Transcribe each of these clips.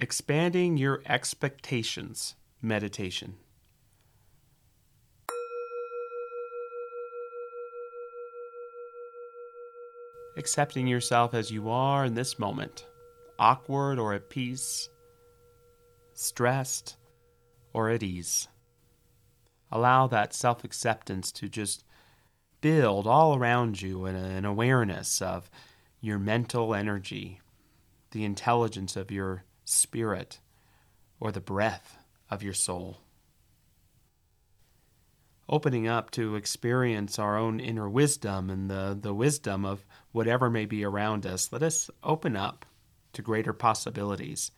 Expanding your expectations meditation. Accepting yourself as you are in this moment, awkward or at peace, stressed or at ease. Allow that self acceptance to just build all around you an awareness of your mental energy, the intelligence of your spirit, or the breath of your soul. Opening up to experience our own inner wisdom and the, the wisdom of whatever may be around us, let us open up to greater possibilities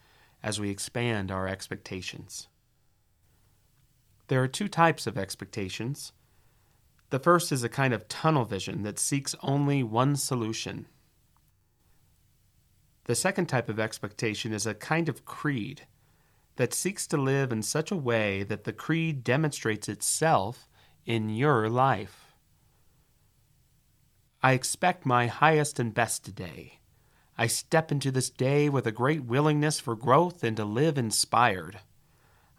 as we expand our expectations. There are two types of expectations. The first is a kind of tunnel vision that seeks only one solution the second type of expectation is a kind of creed that seeks to live in such a way that the creed demonstrates itself in your life. I expect my highest and best today. I step into this day with a great willingness for growth and to live inspired.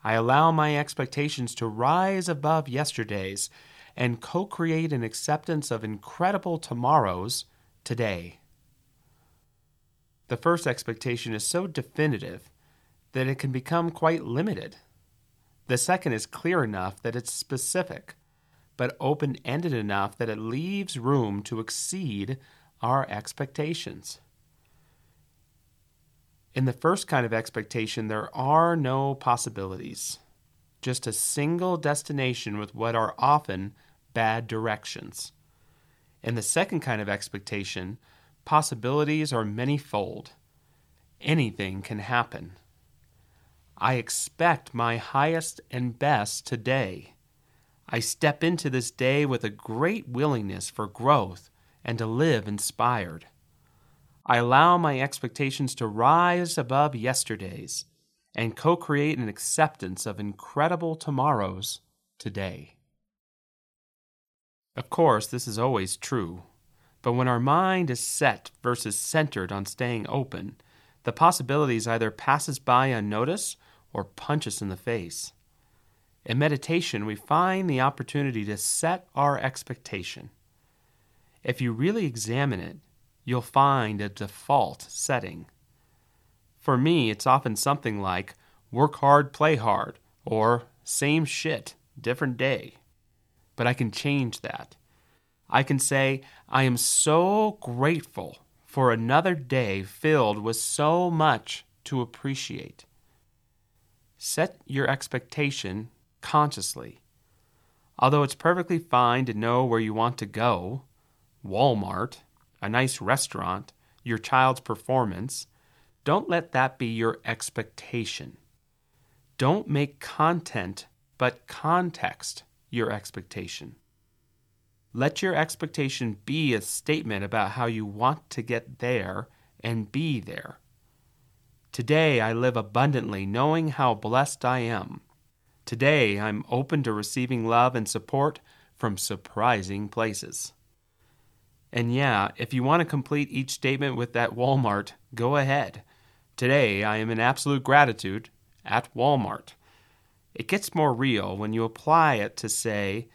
I allow my expectations to rise above yesterday's and co create an acceptance of incredible tomorrows today. The first expectation is so definitive that it can become quite limited. The second is clear enough that it's specific, but open ended enough that it leaves room to exceed our expectations. In the first kind of expectation, there are no possibilities, just a single destination with what are often bad directions. In the second kind of expectation, possibilities are manyfold. Anything can happen. I expect my highest and best today. I step into this day with a great willingness for growth and to live inspired. I allow my expectations to rise above yesterday's and co create an acceptance of incredible tomorrows today. Of course, this is always true. But when our mind is set versus centered on staying open, the possibilities either pass us by unnoticed or punch us in the face. In meditation, we find the opportunity to set our expectation. If you really examine it, you'll find a default setting. For me, it's often something like work hard, play hard, or same shit, different day. But I can change that. I can say, I am so grateful for another day filled with so much to appreciate. Set your expectation consciously. Although it's perfectly fine to know where you want to go Walmart, a nice restaurant, your child's performance don't let that be your expectation. Don't make content, but context your expectation. Let your expectation be a statement about how you want to get there and be there. Today I live abundantly, knowing how blessed I am. Today I'm open to receiving love and support from surprising places. And yeah, if you want to complete each statement with that Walmart, go ahead. Today I am in absolute gratitude at Walmart. It gets more real when you apply it to, say,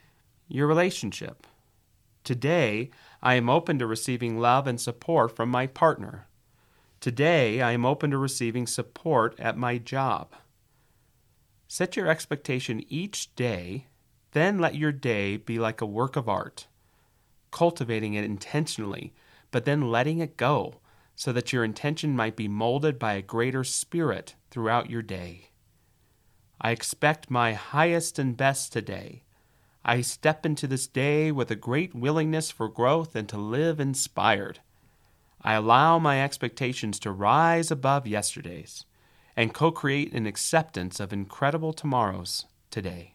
your relationship Today, I am open to receiving love and support from my partner. Today, I am open to receiving support at my job. Set your expectation each day, then let your day be like a work of art, cultivating it intentionally, but then letting it go so that your intention might be molded by a greater spirit throughout your day. I expect my highest and best today. I step into this day with a great willingness for growth and to live inspired. I allow my expectations to rise above yesterday's and co create an acceptance of incredible tomorrows today.